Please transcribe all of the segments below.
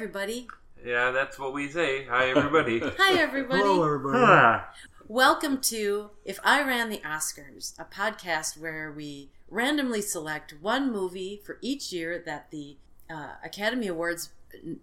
everybody. Yeah, that's what we say. Hi, everybody. Hi, everybody. Hello, everybody. Huh. Welcome to If I Ran the Oscars, a podcast where we randomly select one movie for each year that the uh, Academy Awards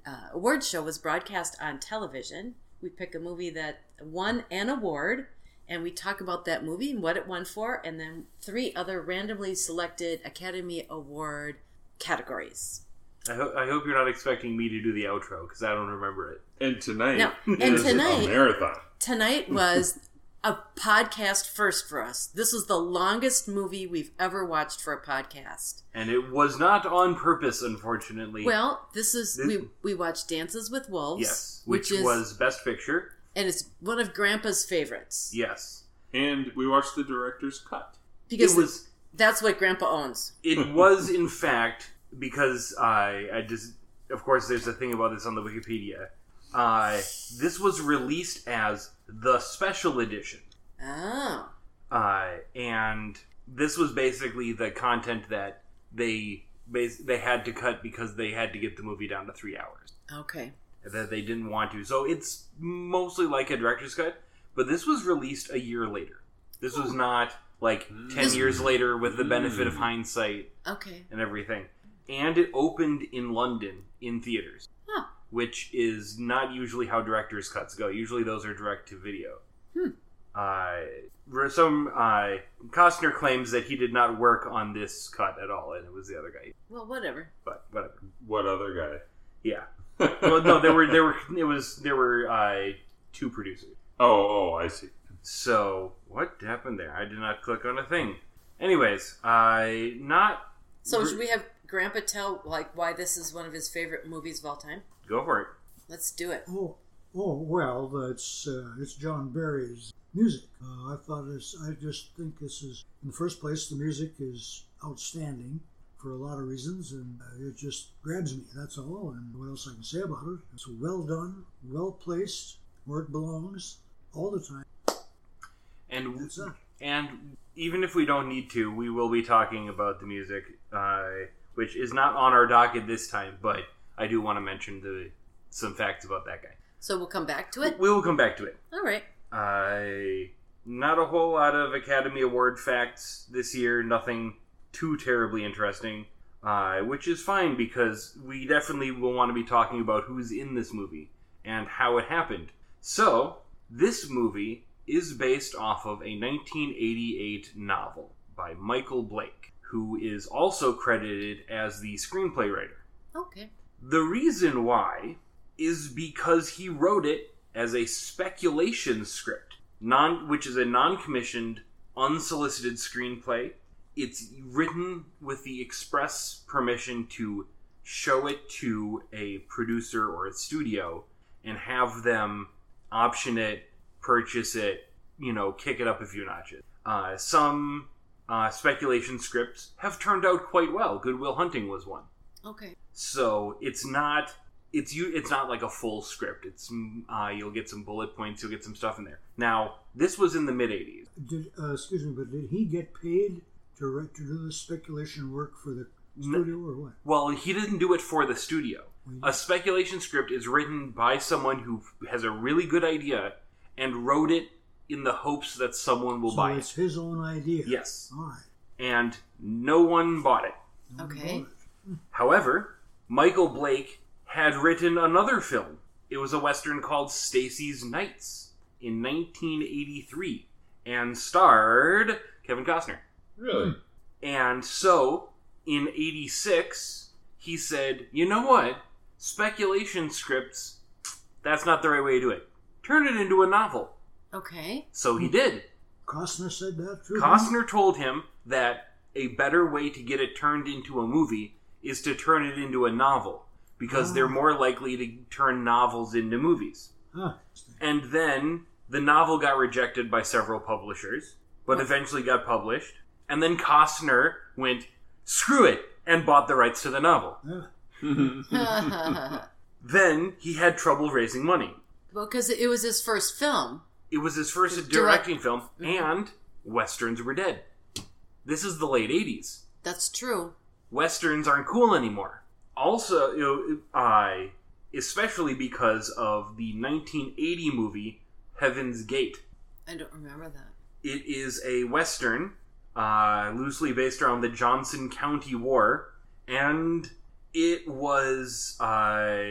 uh, award show was broadcast on television. We pick a movie that won an award, and we talk about that movie and what it won for, and then three other randomly selected Academy Award categories. I, ho- I hope you're not expecting me to do the outro because I don't remember it. And tonight No, and is tonight- a marathon. Tonight was a podcast first for us. This is the longest movie we've ever watched for a podcast. And it was not on purpose, unfortunately. Well, this is This- we we watched Dances with Wolves, yes, which, which, is was Best Picture. and it's one of Grandpa's favorites Yes, And we watched the director's cut. because it was. that's what Grandpa owns. It was in fact because I I just of course there's a thing about this on the Wikipedia. Uh, this was released as the special edition. Oh, uh, and this was basically the content that they bas- they had to cut because they had to get the movie down to three hours okay. that they didn't want to. So it's mostly like a director's cut, but this was released a year later. This was not like ten This- years later with the benefit of Mm. hindsight Okay. and everything. And it opened in London in theaters, Huh. which is not usually how director's cuts go. Usually those are direct to video. Hmm. Uh, some uh, Costner claims that he did not work on this cut at all, and it was the other guy. Well, whatever. But whatever. What other guy? Yeah. Well, no, there were there were it was there were uh, two producers. Oh, oh, I see. So what happened there? I did not click on a thing. Anyways, I not So Gr- should we have Grandpa tell like why this is one of his favorite movies of all time? go for it. Let's do it. Oh, oh well, it's uh, it's John Barry's music. Uh, I thought this. I just think this is in the first place. The music is outstanding for a lot of reasons, and uh, it just grabs me. That's all. And what else I can say about it? It's well done, well placed, where it belongs, all the time. And That's it. And even if we don't need to, we will be talking about the music, uh, which is not on our docket this time. But I do want to mention the some facts about that guy. So we'll come back to it. We will come back to it. All right. Uh, not a whole lot of Academy Award facts this year. Nothing too terribly interesting, uh, which is fine because we definitely will want to be talking about who's in this movie and how it happened. So this movie is based off of a 1988 novel by Michael Blake, who is also credited as the screenplay writer. Okay. The reason why is because he wrote it as a speculation script, non which is a non-commissioned, unsolicited screenplay. It's written with the express permission to show it to a producer or a studio and have them option it, purchase it, you know, kick it up a few notches. Uh, some uh, speculation scripts have turned out quite well. Good Will Hunting was one. Okay. So it's not it's you it's not like a full script. It's uh, you'll get some bullet points, you'll get some stuff in there. Now this was in the mid '80s. Did uh, excuse me, but did he get paid to, write- to do the speculation work for the studio or what? Well, he didn't do it for the studio. A speculation script is written by someone who has a really good idea and wrote it in the hopes that someone will so buy it's it. his own idea. Yes, All right. and no one bought it. Now Okay. got it. However, Michael Blake had written another film. It was a western called Stacy's Knights in 1983 and starred Kevin Costner. Really? And so, in 86, he said, you know what? Speculation scripts, that's not the right way to do it. Turn it into a novel. Okay. So he did. Costner said that too. Costner told him that a better way to get it turned into a movie is to turn it into a novel because they're Oh. more likely to turn novels into movies. Huh. And then the novel got rejected by several publishers, but eventually got published. And then Costner went, screw it, and bought the rights to the novel. Yeah. Then he had trouble raising money. Well, because it was his first film. It was his first Direct- directing film, Mhm. and westerns were dead. This is the late 80s. That's true. westerns aren't cool anymore. Also, you know, I especially because of the 1980 movie Heaven's Gate. I don't remember that. It is a western, uh, loosely based around the Johnson County War, and it was uh,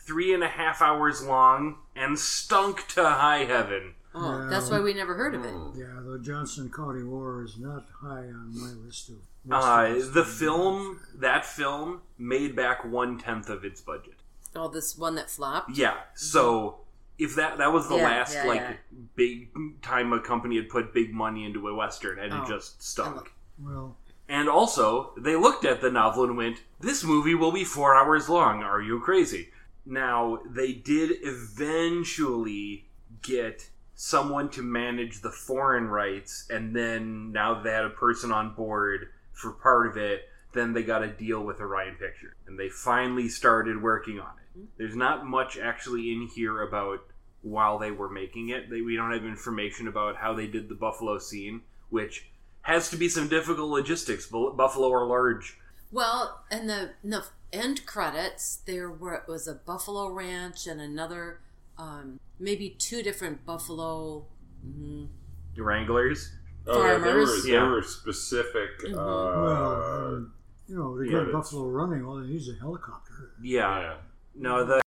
three and a half hours long and stunk to high heaven. Oh, Yeah. that's why we never heard of it. Yeah, the Johnson County War is not high on my list of. Uh, westerns. the film, that film, made back one tenth of its budget. Oh, this one that flopped. Yeah, so if that that was the Yeah, last yeah, like yeah. big time a company had put big money into a western and Oh. it just stunk. Well, And also, they looked at the novel and went, "This movie will be four hours long. Are you crazy?" Now they did eventually get someone to manage the foreign rights, and then now they had a person on board for part of it. Then they got a deal with Orion Picture, and they finally started working on it. Mm-hmm. There's not much actually in here about while they were making it. They, we don't have information about how they did the Buffalo scene, which has to be some difficult logistics. Buffalo are large. Well, and the the end credits there were was a Buffalo Ranch and another, um, maybe two different Buffalo. mm, Wranglers. Oh, yeah, there were, Farmers. there Yeah. were specific. Mhm. well, Uh, um, you know, to yeah, get it's- Buffalo running, all they use a helicopter. Yeah. yeah. No, the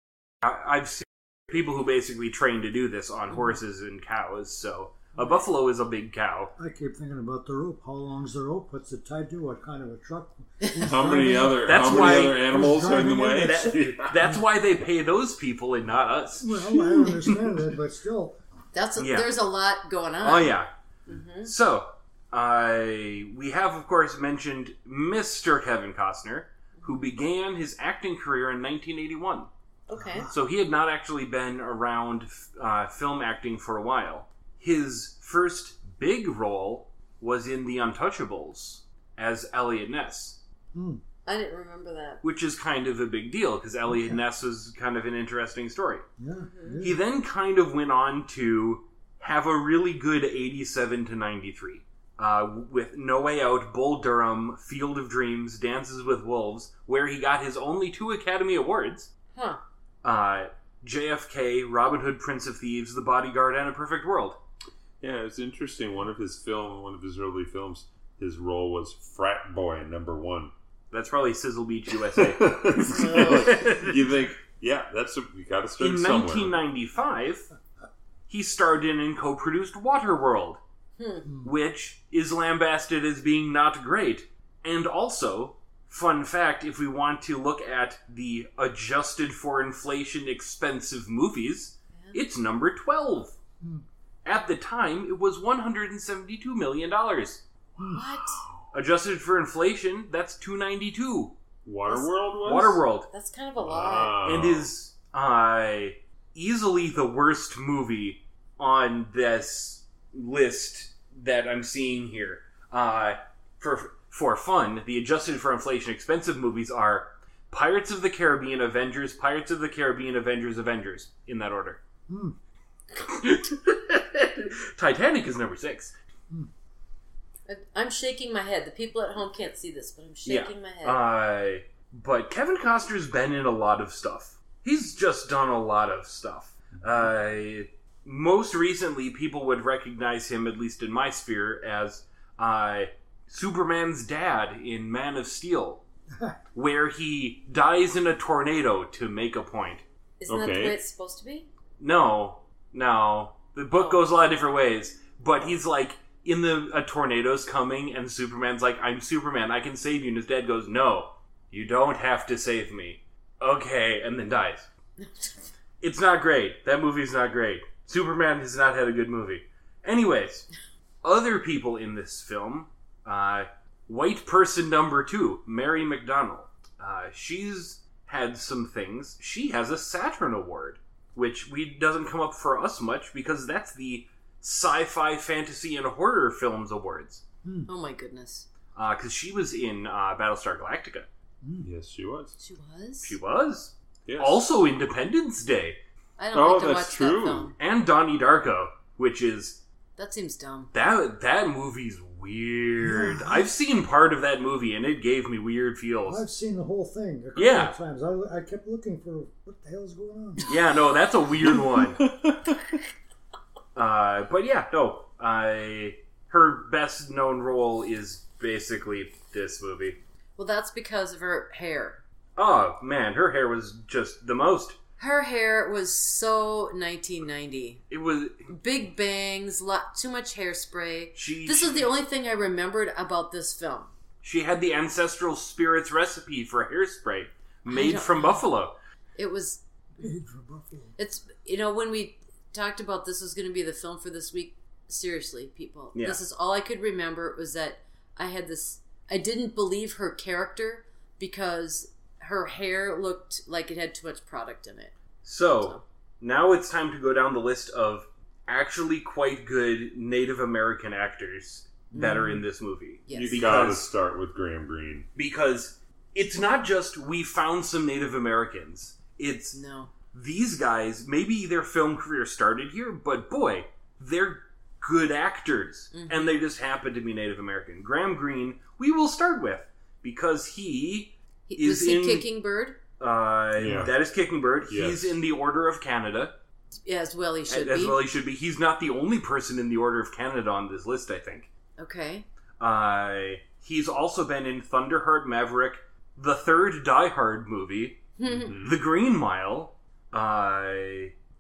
I, I've seen people who basically train to do this on horses and cows. So a buffalo is a big cow. I keep thinking about the rope. How long's the rope? What's it tied to? What kind of a truck? How many other That's how many why- other animals are in the way? That, that's why they pay those people and not us. Well, I understand that, but still, That's Yeah. there's a lot going on. Oh yeah. hmm So, I we have of course mentioned Mr. Kevin Costner, who began his acting career in 1981. Okay. So he had not actually been around uh, film acting for a while. His first big role was in The Untouchables as Eliot Ness, hmm, I didn't remember that. which is kind of a big deal because Eliot Ness was kind of an interesting story. yeah. it He then kind of went on to have a really good 87 to 93. Uh, with No Way Out, Bull Durham, Field of Dreams, Dances with Wolves, where he got his only two Academy Awards. Huh. Uh, JFK, Robin Hood, Prince of Thieves, The Bodyguard, and A Perfect World. Yeah, it's interesting. One of his film, one of his early films, his role was frat boy number one. That's probably Sizzle Beach, USA. you think, yeah, that's a, we got to start In somewhere. 1995, he starred in and co-produced Waterworld, Hmm. which is lambasted as being not great. And also, fun fact, if we want to look at the adjusted for inflation expensive movies, it's number 12. Hmm. At the time, it was $172 million. What? Adjusted for inflation, that's 292. Waterworld was Waterworld. That's kind of a lot. Wow. and is uh, easily the worst movie on this list that I'm seeing here. Uh, for for fun, the adjusted for inflation expensive movies are Pirates of the Caribbean, Avengers, Pirates of the Caribbean, Avengers, Avengers, in that order. Hmm. Titanic is number six. I- I'm shaking my head. The people at home can't see this, but I'm shaking my head. Uh, but Kevin Costner's been in a lot of stuff. He's just done a lot of stuff. Uh, most recently, people would recognize him, at least in my sphere, as uh, Superman's dad in Man of Steel, where he dies in a tornado to make a point. Isn't that the way it's supposed to be? No, no. The book Oh. goes a lot of different ways, but he's like in the a tornado's coming, and Superman's like, "I'm Superman, I can save you." And his dad goes, "No, you don't have to save me." Okay, and then dies. It's not great. That movie's not great. Superman has not had a good movie. Anyways, other people in this film, uh, white person number two, Mary McDonnell. Uh, she's had some things. She has a Saturn Award, which we doesn't come up for us much because that's the Sci-Fi, Fantasy, and Horror Films Awards. Hmm. oh my goodness. Uh, because she was in uh, Battlestar Galactica. Hmm. Yes, she was. She was? She was Yes. also Independence Day. I don't Oh, like to that's watch true. that film. and Donnie Darko, which is That seems dumb. That that movie's weird. Yeah. I've seen part of that movie and it gave me weird feels. I've seen the whole thing a couple Yeah. of times. I, I kept looking for what the hell's going on. Yeah, no, that's a weird one. Uh, but yeah, no. I her best known role is basically this movie. Well, that's because of her hair. Oh man, her hair was just the most. Her hair was so 1990. It was Big bangs, lot too much hairspray. she. This she, is the only thing I remembered about this film. She had the ancestral spirits recipe for hairspray made from buffalo. It was made from Buffalo. It's you know when we talked about this was going to be the film for this week. Seriously, people, Yeah. this is all I could remember was that I had this. I didn't believe her character because her hair looked like it had too much product in it. So now it's time to go down the list of actually quite good Native American actors that are in this movie. Yes. You gotta start with Graham Greene. because it's not just we found some Native Americans. It's No, these guys. Maybe their film career started here, but boy, they're good actors, Mhm. and they just happen to be Native American. Graham Greene, we will start with because he he, Is was he in- kicking bird? uh, Yeah. that is Kicking Bird. Yes. He's in the Order of Canada. As well, he should as be. well he should be. He's not the only person in the Order of Canada on this list, I think. okay, Uh, he's also been in Thunderheart Maverick, the third Die Hard movie, Mhm. The Green Mile, uh,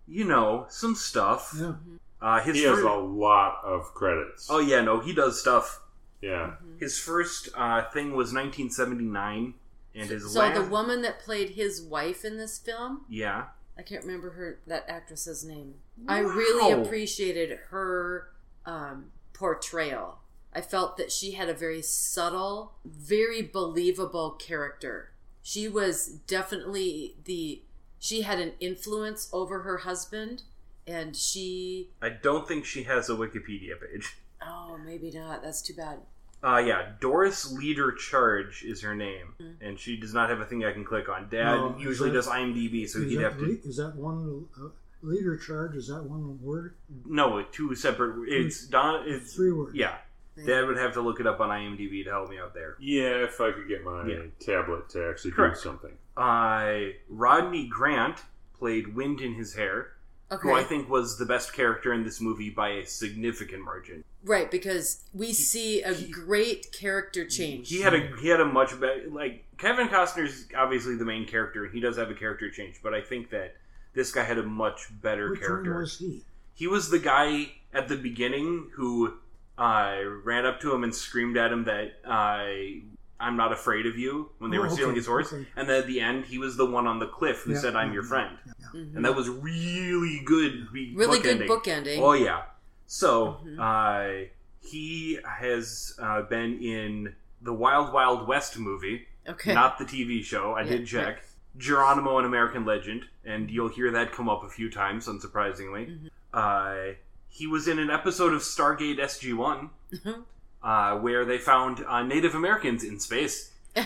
you know, some stuff. Yeah. Uh, his He has fir- a lot of credits. Oh yeah, no, he does stuff. yeah. His first uh, thing was 1979, and his so last the woman that played his wife in this film, yeah, I can't remember her that actress's name. I really appreciated her um, portrayal. I felt that she had a very subtle, very believable character. She was definitely the she had an influence over her husband and she I don't think she has a Wikipedia page. oh maybe not that's too bad Uh, yeah, Doris Leader Charge is her name, Mhm. and she does not have a thing I can click on. Dad No, usually that- does IMDb, so he'd have to. le- is that one uh, leader charge? Is that one word? No, two separate. It's Don. It's Three words. yeah. Dad would have to look it up on IMDb to help me out there. Yeah, if I could get my Yeah. tablet to actually Correct. do something. Uh, Rodney Grant played Wind in His Hair, okay who I think was the best character in this movie by a significant margin. right because we see a he- great character change He had a he had a much better like Kevin Costner's obviously the main character, and he does have a character change, but I think that this guy had a much better Which character. one was he? He was the guy at the beginning who uh, ran up to him and screamed at him that uh, I'm not afraid of you when they Oh, were stealing okay, his horse. okay. And then at the end, he was the one on the cliff who Yeah, said, "I'm yeah, your friend," yeah, yeah. Mhm. and that was really good. be- really good bookending. bookending Oh yeah. So Mhm. uh, he has uh, been in the Wild Wild West movie, okay not the TV show. I Yeah, did check. Geronimo, an American legend, and you'll hear that come up a few times, unsurprisingly. Mhm. Uh, he was in an episode of Stargate SG One, uh, where they found uh, Native Americans in space.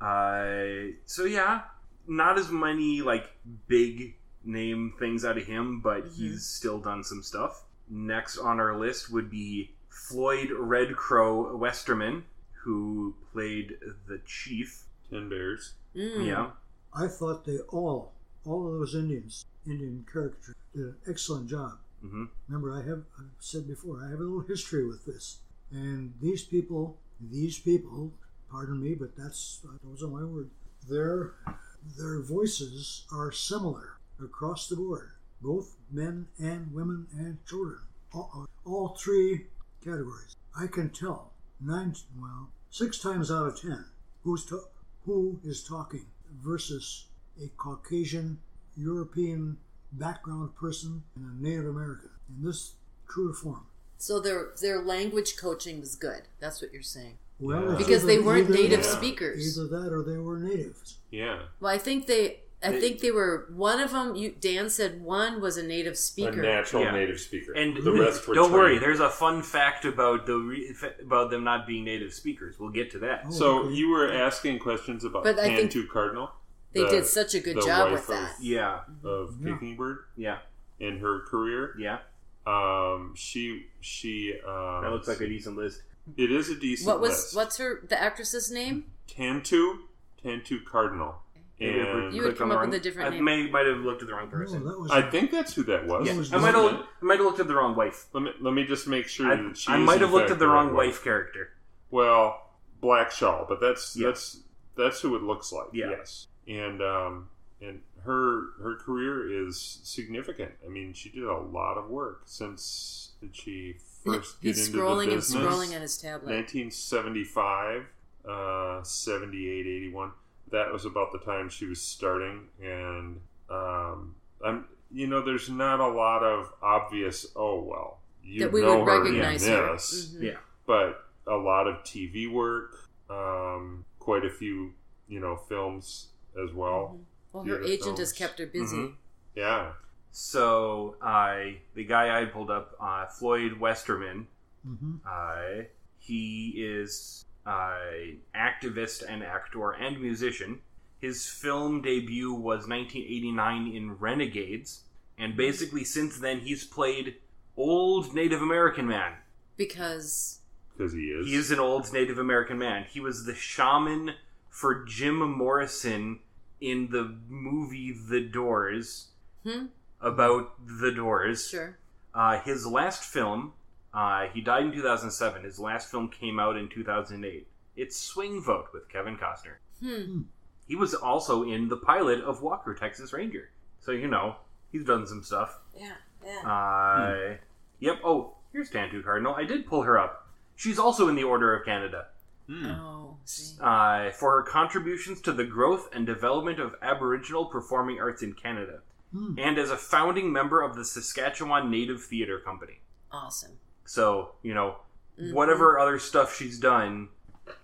Uh, so yeah, not as many like big name things out of him, but Mhm. he's still done some stuff. Next on our list would be Floyd Red Crow Westerman, who played the chief. Ten Bears. Mm. Yeah, I thought they all, all of those Indians, Indian characters, did an excellent job. hmm Remember, I have I've said before, I have a little history with this, and these people, these people, pardon me, but that's those are my words. Their their voices are similar across the board, both men and women and children, all, all three categories. I can tell nine, well, six times out of ten who's to, who is talking versus a Caucasian European background person and a Native American in this true form. So their their language coaching was good. That's what you're saying. Well, Yeah. it's Because they weren't either native that- speakers. Either that or they were natives. Yeah. Well, I think they. I They- think they were one of them. You Dan said one was a native speaker, A speaker. natural Yeah. native speaker. and the rest were don't worry, there's a fun fact about the re- about them not being native speakers. We'll get to that. Oh, So okay. you were asking questions about But I think Cantu Cardinal? they the- did such a good job wife with that. Yeah, of Yeah. Kicking Bird yeah, in her career. yeah. Um, she she um, That looks like a decent list. it is a decent What was list. what's her the actress's name? Tantoo Tantoo Cardinal, Maybe if we and You would come up wrong- with a different I name. may might have looked at the wrong person. that was I think that's who that was. yeah, That was I might have Disney. I might have looked at the wrong wife. Let me let me just make sure I, that she I might have looked at the the wrong right wife character. Well, Black Shawl, but that's Yeah. that's that's who it looks like. Yeah. Yes, and um, and her her career is significant. I mean, she did a lot of work since did she first get He's into scrolling the and scrolling on his tablet. 1975, uh, 78, 81. That was about the time she was starting, and um, I'm you know, there's not a lot of obvious. Oh well, you that we know would her recognize in her. this Mhm. Yeah. but a lot of TV work, um, quite a few, you know, films as well. Well, her Theater agent has kept her busy. Mhm. Yeah. So I the guy I pulled up, uh, Floyd Westerman. hmm Uh, he is uh, activist and actor and musician. His film debut was 1989 in Renegades, and basically since then he's played old Native American man. Because Because he is. He is an old Native American man. He was the shaman for Jim Morrison in the movie The Doors hmm, about The Doors. sure. Uh, his last film, uh, he died in 2007. His last film came out in 2008. It's Swing Vote with Kevin Costner. Hmm. He was also in the pilot of Walker, Texas Ranger. So, you know, he's done some stuff. Yeah, yeah. Uh, Yep. Oh, here's Tantoo Cardinal. I did pull her up. She's also in the Order of Canada. Hmm. oh, uh, for her contributions to the growth and development of Aboriginal performing arts in Canada, Hmm. and as a founding member of the Saskatchewan Native Theatre Company. Awesome. So, you know, Mhm. whatever other stuff she's done,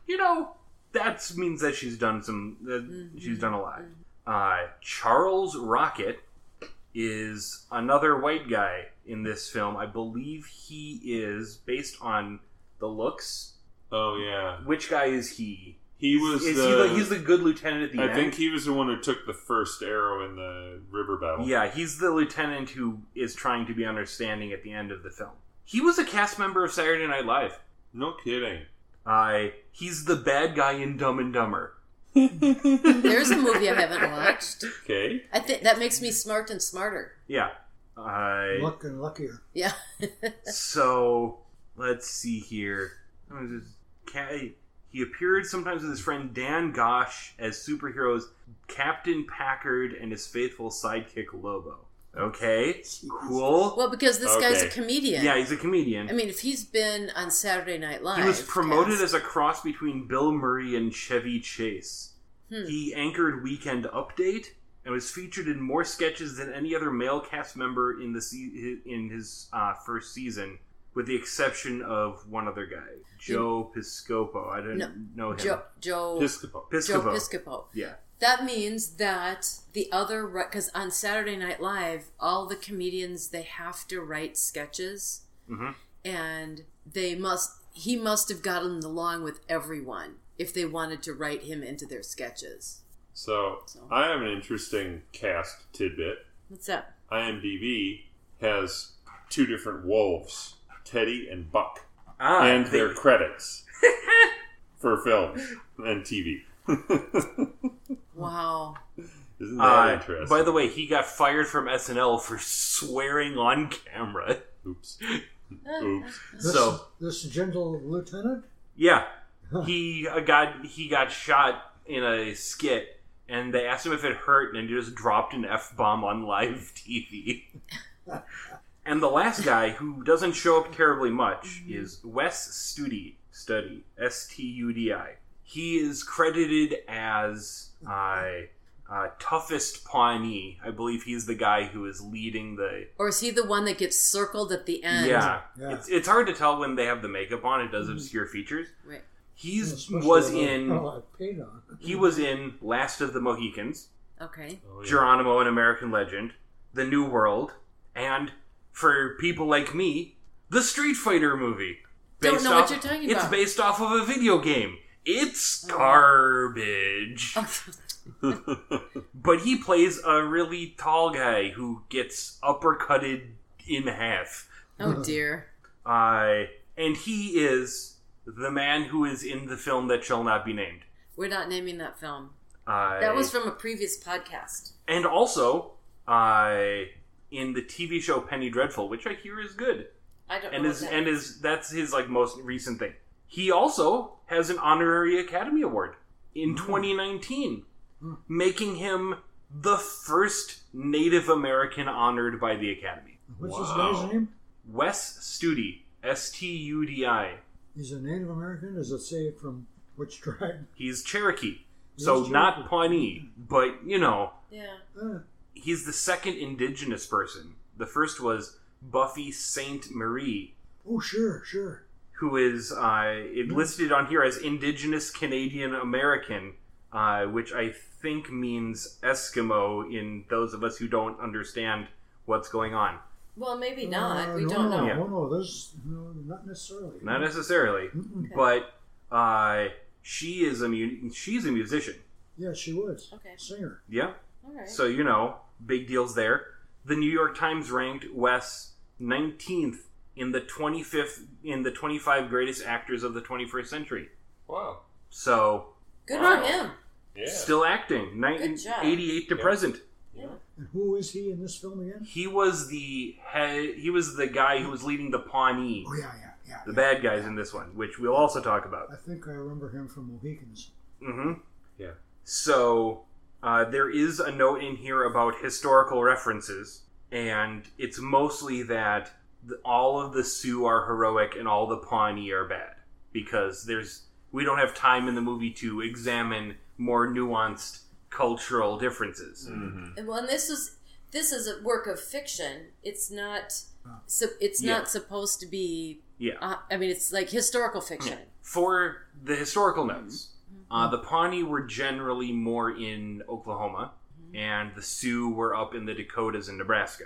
you know, that means that she's done some, that Mhm. she's done a lot. Mhm. Uh, Charles Rocket is another white guy in this film. I believe he is based on the looks. Oh yeah. Which guy is he? He was is the. he the, he's the good lieutenant at the end. I end? think he was the one who took the first arrow in the river battle. Yeah, he's the lieutenant who is trying to be understanding at the end of the film. He was a cast member of Saturday Night Live. No kidding. Uh, he's the bad guy in Dumb and Dumber. There's a movie I haven't watched. Okay. I think that makes me smart and smarter. Yeah. I Luck and luckier. Yeah. so let's see here. What was his- Ca- He appeared sometimes with his friend Dan Gosh as superheroes Captain Packard and his faithful sidekick Lobo. Okay, cool. well, because this guy's a comedian. Yeah, he's a comedian. I mean, if he's been on Saturday Night Live, He was promoted as a cross between Bill Murray and Chevy Chase. Hmm. He anchored Weekend Update and was featured in more sketches than any other male cast member in the se- in his uh, first season, with the exception of one other guy, Joe Piscopo. I didn't No, know him. Joe Joe Piscopo. Joe Piscopo. Piscopo. Yeah. That means that the other because on Saturday Night Live, all the comedians they have to write sketches, Mhm. and they must he must have gotten along with everyone if they wanted to write him into their sketches. So So. I have an interesting cast tidbit. What's that? IMDb has two different wolves, Teddy and Buck, Ah, and they- their credits for film and TV. Wow. Isn't that uh, interesting? by the way, he got fired from SNL for swearing on camera. oops, oops. This, So- this gentle lieutenant. Yeah, he uh, got he got shot in a skit, and they asked him if it hurt, and he just dropped an f bomb on live TV. and the last guy, who doesn't show up terribly much, is Wes Studi. Study S T U D I. He is credited as uh, uh, toughest Pawnee. I believe he's the guy who is leading the. Or is he the one that gets circled at the end? Yeah, Yeah. It's, it's hard to tell when they have the makeup on. It does obscure features. Right. He's Especially was in all paint on. he was in Last of the Mohicans, Okay. Oh, yeah. Geronimo, an American Legend, The New World, and for people like me, the Street Fighter movie. Don't know what you're talking It's about. based off of a video game. It's Oh. garbage. But he plays a really tall guy who gets uppercutted in half. Oh dear. Uh, and he is the man who is in the film that shall not be named. We're not naming that film. Uh, That was from a previous podcast. and also uh, in the TV show Penny Dreadful, which I hear is good, I don't and know. is what that and is. is that's his like most recent thing. He also has an honorary Academy Award in 2019, making him the first Native American honored by the Academy. What's Wow. this guy's name? Wes Studi, S T U D I. He's a Native American. Does it say from which tribe? He's Cherokee, He so is not Pawnee, but you know Yeah. Uh, he's the second indigenous person. The first was Buffy Sainte-Marie, oh, sure, sure. who is uh, listed on here as Indigenous Canadian American, uh, which I think means Eskimo in those of us who don't understand what's going on. Well, maybe not. Uh, we no, don't no, know. Yeah. No, no, there's no, not necessarily. Not necessarily, Mm-mm. but uh, she is a mu- she's a musician. Yeah, she was. Okay. Singer. Yeah, All right. so you know, big deals there. The New York Times ranked Wes 19th in the 25th in the 25 greatest actors of the 21st century. Wow. So Good Wow. for him. Yeah. still acting, Good 1988 to Yeah. present. yeah. And who is he in this film again? He was the head. He was the guy who was leading the Pawnee, Oh, yeah, yeah, yeah. the yeah. bad guys in this one, which we'll also talk about. I think I remember him from Mohicans. hmm Yeah. So uh, there is a note in here about historical references, and it's mostly that the, all of the Sioux are heroic and all the Pawnee are bad because there's we don't have time in the movie to examine more nuanced cultural differences. Mm-hmm. And well, and this is this is a work of fiction. It's not. So it's Yeah. not supposed to be. Yeah. Uh, I mean, it's like historical fiction. For the historical notes, uh, the Pawnee were generally more in Oklahoma, and the Sioux were up in the Dakotas and Nebraska.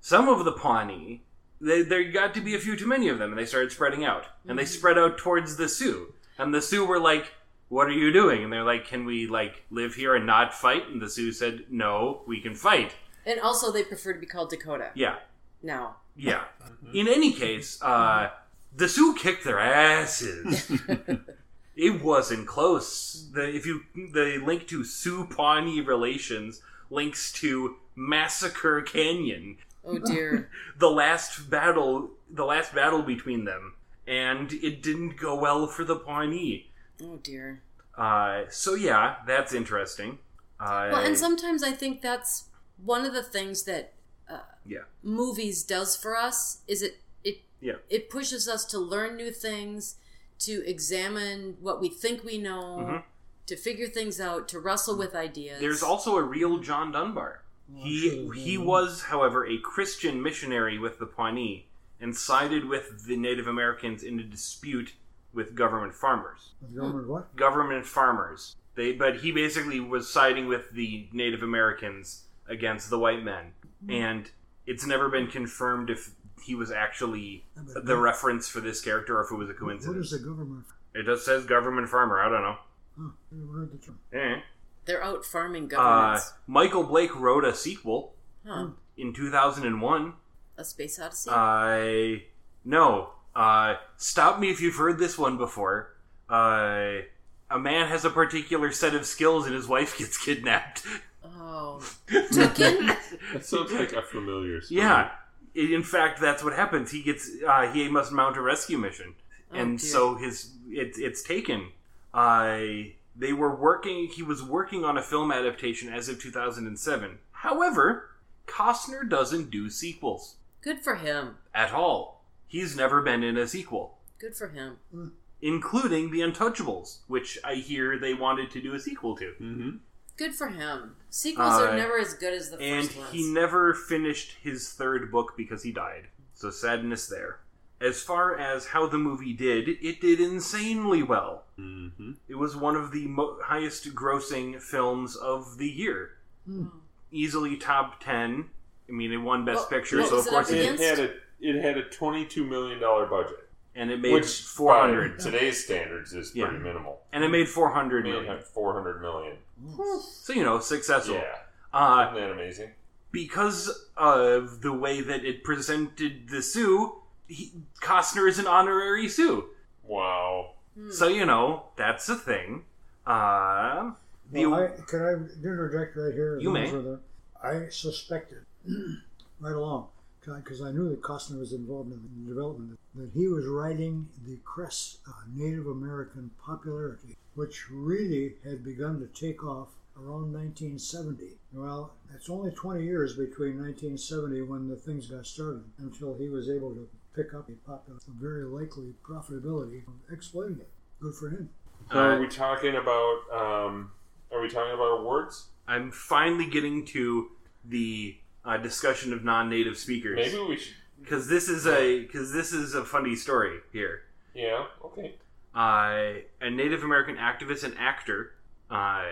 Some of the Pawnee, they, there got to be a few too many of them, and they started spreading out. And they spread out towards the Sioux. And the Sioux were like, What are you doing? And they're like, Can we, like, live here and not fight? And the Sioux said, No, we can fight. And also, they prefer to be called Dakota Yeah, now. yeah. In any case, uh, the Sioux kicked their asses. it wasn't close. The if you the link to Sioux Pawnee relations links to Massacre Canyon, Oh dear. the last battle, the last battle between them, and it didn't go well for the Pawnee. oh dear. Uh, so yeah, that's interesting. Uh, Well, and sometimes I think that's one of the things that uh, Yeah. movies does for us is it it Yeah. it pushes us to learn new things, to examine what we think we know, Mhm. to figure things out, to wrestle with ideas. there's also a real John Dunbar. Oh, He he was, however, a Christian missionary with the Pawnee and sided with the Native Americans in a dispute with government farmers. Government what? Government farmers. They, but he basically was siding with the Native Americans against the white men, and it's never been confirmed if he was actually the what- reference for this character or if it was a coincidence. is the government? It just says government farmer. I don't know. Huh, never heard the term. Eh. They're out farming Uh, governments. Michael Blake wrote a sequel huh. in 2001 A space odyssey. I no. Uh, stop me if you've heard this one before. Uh, a man has a particular set of skills, and his wife gets kidnapped. oh, Taken. That sounds like a familiar story. yeah. In fact, that's what happens. He gets uh, he must mount a rescue mission, Oh, and dear. so his it, it's taken. Uh, they were working. He was working on a film adaptation as of 2007. However, Costner doesn't do sequels Good for him. at all. He's never been in a sequel. Good for him. including The Untouchables, which I hear they wanted to do a sequel to. Mm-hmm. Good for him. Sequels are Uh, never as good as the And first ones. he never finished his third book because he died. So sadness there. As far as how the movie did, it did insanely well. Mm-hmm. It was one of the mo- highest grossing films of the year. Easily top 10. I mean, it won Best What- Picture, what so of course it It had a it had a twenty two million dollar budget, and it made which 400. by today's standards is Yeah. pretty minimal. And it made 400 I mean, it million. had four hundred million. So, you know, successful. Yeah, Uh, isn't that amazing? because of the way that it presented the Sioux, he, Costner is an honorary Sioux. Wow. Hmm. So you know that's a thing. Uh, the, Well, I, could I interject right here? You may. Further? I suspected right along because I knew that Costner was involved in the development that he was writing the crest of Native American popularity, which really had begun to take off around 1970. Well, it's only 20 years between 1970 when the things got started until he was able to pick up a popular, a very likely profitability of exploiting it. Good for him. Uh, are we talking about? Um, are we talking about awards? I'm finally getting to the uh, discussion of non-native speakers Maybe we should. because this is a because this is a funny story here. Yeah. Okay. uh, a Native American activist and actor uh,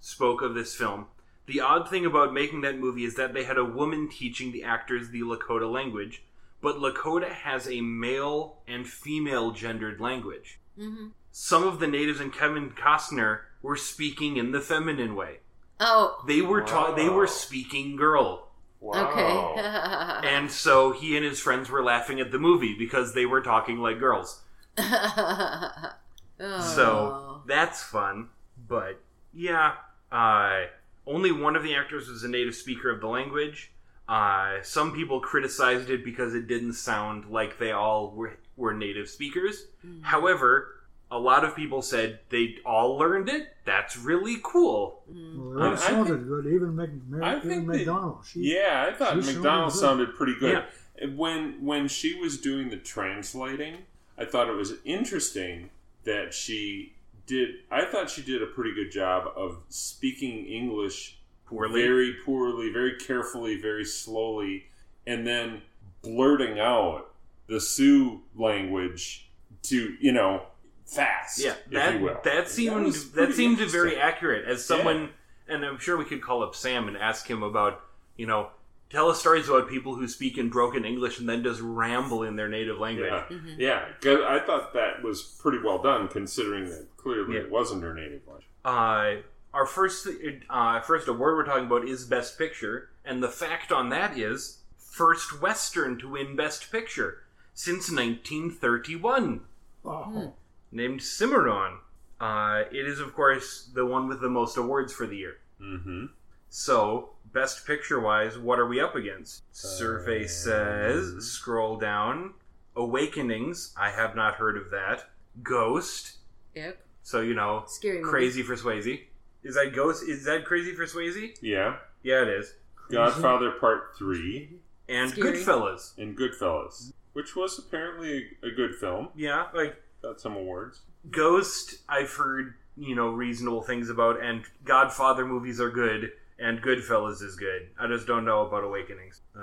spoke of this film. The odd thing about making that movie is that they had a woman teaching the actors the Lakota language, but Lakota has a male and female gendered language. Mhm. Some of the natives and Kevin Costner were speaking in the feminine way. Oh, They were taught they were speaking girl. Wow. okay. And so he and his friends were laughing at the movie because they were talking like girls. oh. So that's fun. But yeah, uh, only one of the actors was a native speaker of the language. Uh, some people criticized it because it didn't sound like they all were, were native speakers. Mm. However, a lot of people said they all learned it. That's really cool. Mm. Well, I- it I sounded think- good. Even Mc, Mc, I even think that- McDonald. She, Yeah, I thought She sounded McDonald good. sounded pretty good. Yeah. When when she was doing the translating, I thought it was interesting that she did. I thought she did a pretty good job of speaking English Poorly. very poorly, very carefully, very slowly, and then blurting out the Sioux language to you know fast. Yeah, if that you will. that seemed was that, pretty seemed very accurate. As someone, and I'm sure we could call up Sam and ask him about, you know, tell us stories about people who speak in broken English and then just ramble in their native language. Yeah, Mhm. yeah. 'cause I thought that was pretty well done, considering that clearly Yeah. it wasn't her native language. Uh, our first uh, first award we're talking about is Best Picture, and the fact on that is first Western to win Best Picture since 1931, Oh, named Cimarron. Uh, it is, of course, the one with the most awards for the year. Mm-hmm. So, Best Picture wise, what are we up against? Survey says, scroll down. Awakenings, I have not heard of that. Ghost, Ick. so you know, Scary movie. Crazy for Swayze. Is that Ghost? Is that Crazy for Swayze? Yeah. Yeah, it is. Godfather Part 3 And Scary. Goodfellas. and Goodfellas, which was apparently a good film. Yeah, like Got some awards. Ghost, I've heard you know reasonable things about, and Godfather movies are good, and Goodfellas is good. I just don't know about Awakenings. Uh,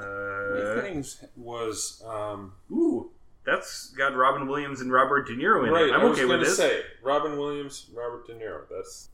Awakenings was um, ooh, that's got Robin Williams and Robert De Niro in right. it. I'm I was okay with this. say Robin Williams, Robert De Niro. That's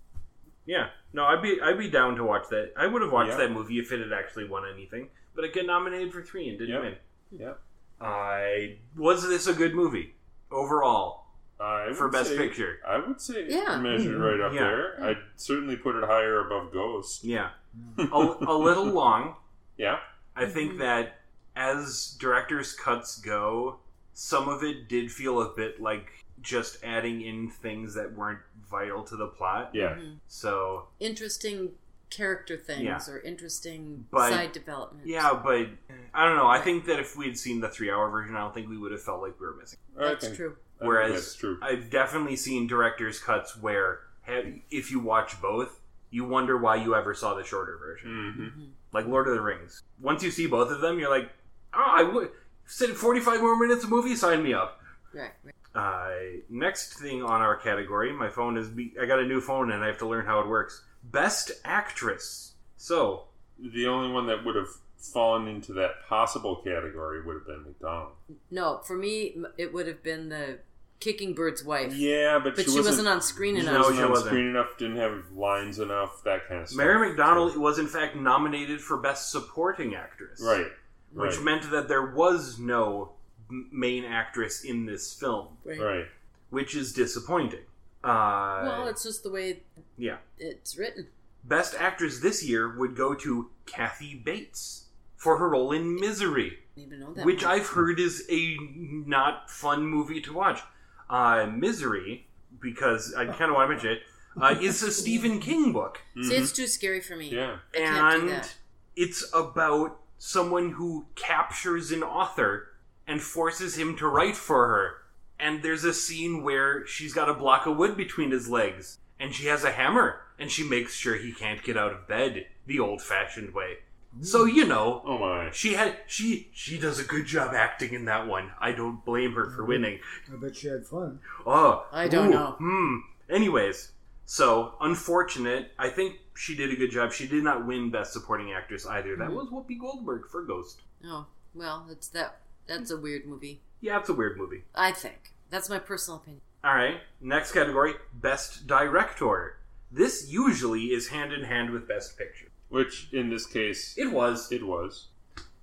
Yeah, no, I'd be I'd be down to watch that. I would have watched Yeah. that movie if it had actually won anything, but it got nominated for three and didn't Yep. win. Yeah. I was this a good movie overall I for Best say- Picture? I would say Yeah. measured right up Yeah. there. I'd certainly put it higher above Ghost. Yeah, a, a little long. Yeah. I think Mhm. that as director's cuts go, some of it did feel a bit like just adding in things that weren't vital to the plot. Yeah. Mhm. So Interesting character things Yeah. or interesting But- side development. yeah, but I don't know. I think that if we had seen the three-hour version, I don't think we would have felt like we were missing. I That's think- true. I think Whereas that's true. I've definitely seen director's cuts where ha- if you watch both, you wonder why you ever saw the shorter version. hmm Mhm. Like Lord of the Rings. Once you see both of them, you're like, oh, I would. Said 45 more minutes of movie, sign me up. Right. right. Uh, next thing on our category, my phone is. Be- I got a new phone and I have to learn how it works. Best actress. So, The only one that would have fallen into that possible category would have been McDonald. No, for me, it would have been the kicking bird's wife. Yeah, but, But she, she wasn't on screen enough. No, wasn't she on wasn't. screen enough. Didn't have lines enough. That kind of stuff. Mary McDonald was in fact nominated for Best Supporting Actress. Right. Which right. meant that there was no main actress in this film, Right. Right. which is disappointing. Uh, Well, it's just the way yeah. it's written. Best Actress this year would go to Kathy Bates for her role in Misery, even know that. which one. I've heard is a not fun movie to watch. Uh, Misery, because I kind of want to mention it, uh, is a Stephen King book. See, it's too scary for me. Yeah. I can't do and that. it's about someone who captures an author and forces him to write for her. And there's a scene where she's got a block of wood between his legs, and she has a hammer, and she makes sure he can't get out of bed the old-fashioned way. So you know, Oh my. she had she she does a good job acting in that one. I don't blame her for winning. I bet she had fun. Oh, I don't ooh, know. Hmm. Anyways, so unfortunate. I think she did a good job. She did not win Best Supporting Actress either. That Mhm. was Whoopi Goldberg for Ghost. Oh, well, that's that. That's a weird movie. Yeah, it's a weird movie. I think that's my personal opinion. All right. Next category: Best Director. This usually is hand in hand with Best Picture. Which in this case, It was, it was.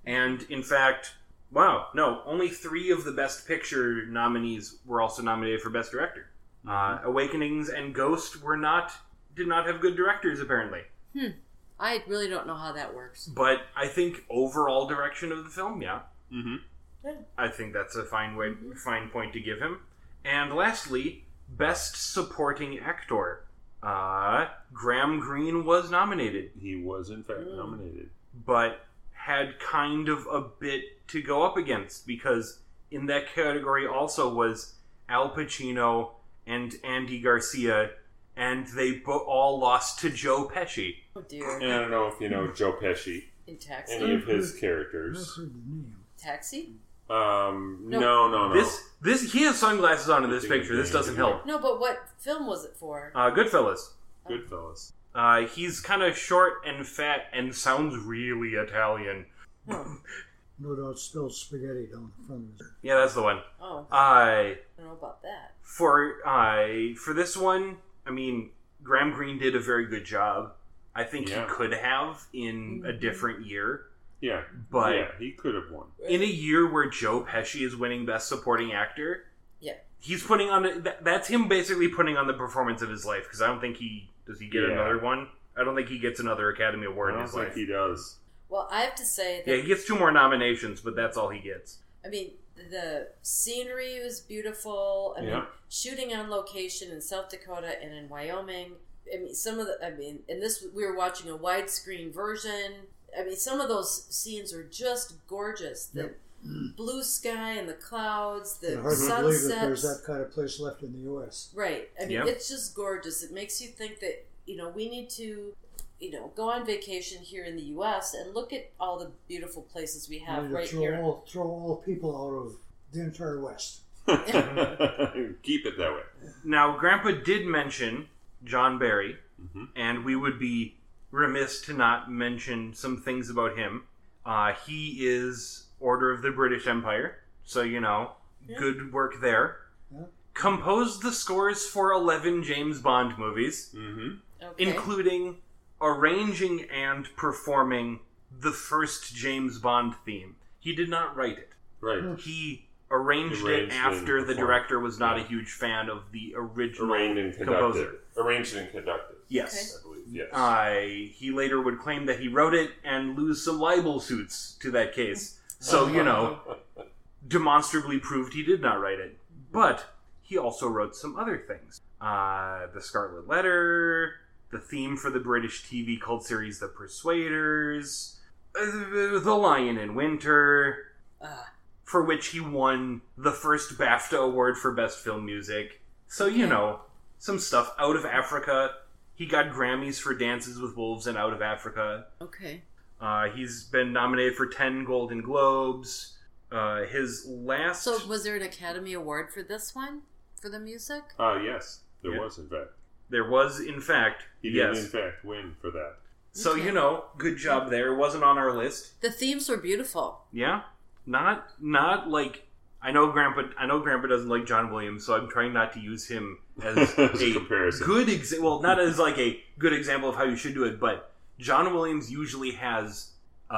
and in fact, wow, no, only three of the Best Picture nominees were also nominated for Best Director. Uh, Awakenings and Ghost were not did not have good directors apparently. Hmm. I really don't know how that works. But I think overall direction of the film, yeah, Mm-hmm. I think that's a fine way, fine point to give him. And lastly, best supporting actor. Uh, Graham Greene was nominated, He was in fact Mm. nominated. but had kind of a bit to go up against because in that category also was Al Pacino and Andy Garcia, and they bo- all lost to Joe Pesci. Oh dear. And I don't know if you know Joe Pesci, In Taxi. any of his I've characters. heard the name. Taxi? Um, No. no, no, no. This this he has sunglasses on in this picture. This doesn't help. No, but what film was it for? Uh, Goodfellas. Goodfellas. Uh, he's kind of short and fat and sounds really Italian. No doubt spilled spaghetti down the front of his. Yeah, that's the one. Oh, I I don't know about that. for I for this one, I mean, Graham Greene did a very good job. I think Yeah. he could have in a Mhm. different year, Yeah, but yeah, he could have won. in a year where Joe Pesci is winning Best Supporting Actor, Yeah. he's putting on that, that's him basically putting on the performance of his life because I don't think he does he get Yeah. another one. I don't think he gets another Academy Award in don't his think life. he does. Well, I have to say that Yeah, he gets two more nominations, but that's all he gets. I mean, the scenery was beautiful. I mean, shooting on location in South Dakota and in Wyoming. I mean, some of the, I mean, and this, we were watching a widescreen version. I mean, some of those scenes are just gorgeous. The blue sky and the clouds, the It's hard to believe that there's that kind of place left in the U.S. Right. I mean, Yeah. it's just gorgeous. It makes you think that, you know, we need to, you know, go on vacation here in the U.S. and look at all the beautiful places we have right throw here. all throw all people out of the entire West. Keep it that way. Now, Grandpa did mention John Barry, Mhm. and we would be remiss to not mention some things about him. Uh, he is Order of the British Empire, so you know, Yeah. good work there. Yeah. Composed the scores for 11 James Bond movies, Mm-hmm. Okay. including arranging and performing the first James Bond theme. He did not write it. Right. He arranged, Arranged it after the performed. director was not Yeah. a huge fan of the original Arranged and composer. Arranged and conducted. Yes. I believe. Yes. I he later would claim that he wrote it and lose some libel suits to that case. So, you know, demonstrably proved he did not write it. But he also wrote some other things. Uh, the Scarlet Letter, the theme for the British TV cult series The Persuaders, uh, The Lion in Winter, Ah, for which he won the first BAFTA award for Best Film Music. So, you Okay. know, some stuff out of Africa. He got Grammys for Dances with Wolves and Out of Africa. okay. Uh, he's been nominated for 10 Golden Globes. Uh, his last. So, was there an Academy Award for this one? For the music? Ah, yes, there Yeah. was in fact. there was, in fact, He yes. did in fact win for that. So, Okay. you know, good job there. It wasn't on our list. The themes were beautiful. Yeah. Not, not like. I know Grandpa. I know Grandpa doesn't like John Williams, so I'm trying not to use him as As a a comparison. good example. Well, not as like a good example of how you should do it, but John Williams usually has. Uh,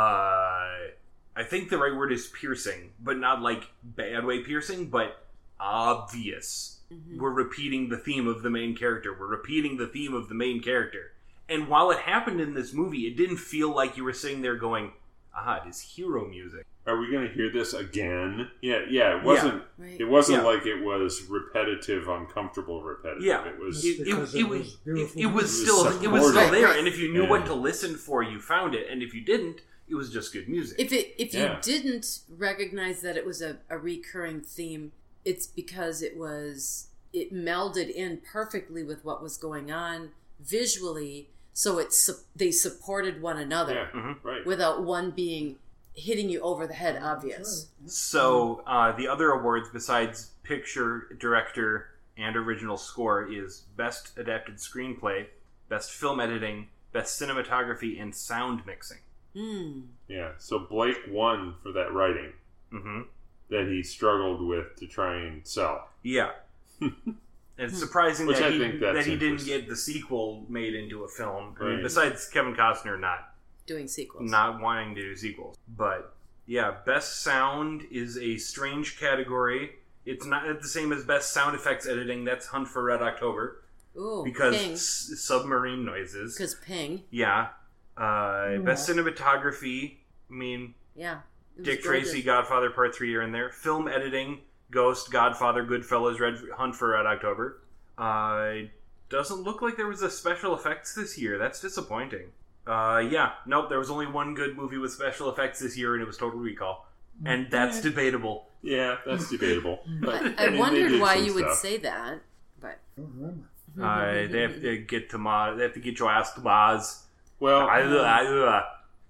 I think the right word is piercing, but not like bad way piercing, but obvious. Mhm. We're repeating the theme of the main character. We're repeating the theme of the main character, And while it happened in this movie, it didn't feel like you were sitting there going, "Ah, it is hero music." Are we going to hear this again? Yeah, yeah. It wasn't. Right. It wasn't Yeah. like it was repetitive, uncomfortable repetitive. Yeah. It was. It, it, it, it was was it, beautiful it was still It was it was still there, and if you knew Yeah. what to listen for, you found it, and if you didn't, it was just good music. If it if you didn't recognize that it was a, a recurring theme, it's because it was it melded in perfectly with what was going on visually, so it's su- they supported one another yeah, Mhm. right. without one being hitting you over the head obvious. So uh, the other awards besides picture, director, and original score is best adapted screenplay, best film editing, best cinematography, and sound mixing. Hmm. yeah. So Blake won for that writing hmm that he struggled with to try and sell. Yeah. it's surprising that he, that he didn't get the sequel made into a film. I mean, besides Kevin Costner not Doing sequels. not wanting to do sequels. But yeah, best sound is a strange category. It's not the same as best sound effects editing. That's Hunt for Red October Ooh, because Ping. s- submarine noises. Because Ping. Yeah. Uh, best cinematography. I mean, Yeah. Dick gorgeous. Tracy, Godfather Part Three are in there. Film editing, Ghost, Godfather, Goodfellas, Red Hunt for Red October. Uh, doesn't look like there was a special effects this year. That's disappointing. Uh, yeah, nope. There was only one good movie with special effects this year, and it was Total Recall, and that's debatable. Yeah, that's debatable. But, I, I mean, wondered why some you would say that, but I. Uh, they have to get to Ma. They have to get your ass to Mars. Well, I,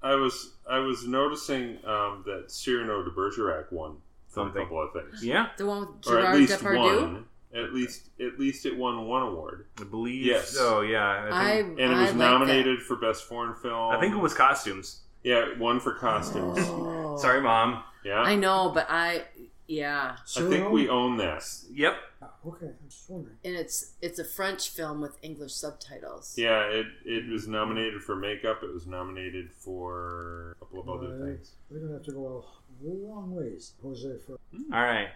I was I was noticing um, that Cyrano de Bergerac won for Something. a couple of things, yeah, the one with or at Gerard least Depardieu. one. At least at least it won one award, I believe. Yes. Oh yeah, I I and it I was like nominated for best foreign film. I think it was costumes. yeah, one for costumes. Oh. Sorry, mom. Yeah, I know, but I yeah, I think we own this. Yep. Ah, okay, I'm just wondering. and it's it's a French film with English subtitles. Yeah, it it was nominated for makeup. It was nominated for a couple of other Uh, things. We're gonna have to go a long ways, Jose. For All right.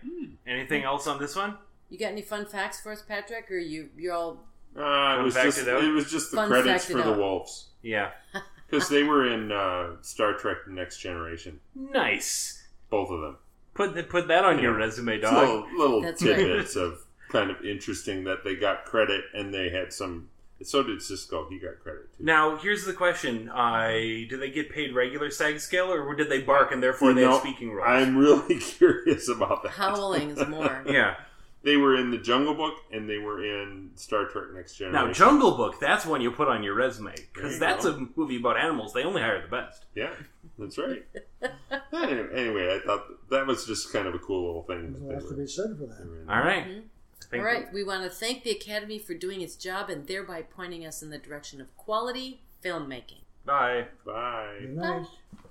Anything else on this one? You got any fun facts for us, Patrick? Or you you're all Uh, it Fun was fact just it out? it was just the Fun credits fact it for the out. Wolves Yeah. because they were in uh, Star Trek: The Next Generation, Nice. both of them. Put th- put that on your resume, It's dog. little little That's right. tidbits of kind of interesting that they got credit and they had some. So did Cisco. He got credit too. Now, here's the question: I do they get paid regular SAG scale, or did they bark and therefore You they know, have speaking roles? I'm really curious about that. howling is more. Yeah. They were in the Jungle Book and they were in Star Trek: Next Generation. Now, Jungle Book, that's one you put on your resume because you that's go. a movie about animals. They only hire the best. Yeah, that's right. anyway, anyway, I thought that was just kind of a cool little thing. there's that a they lot to be said for that. were in. All right. Mhm. I think All right, we want to thank the Academy for doing its job and thereby pointing us in the direction of quality filmmaking. Bye. Bye. Good night.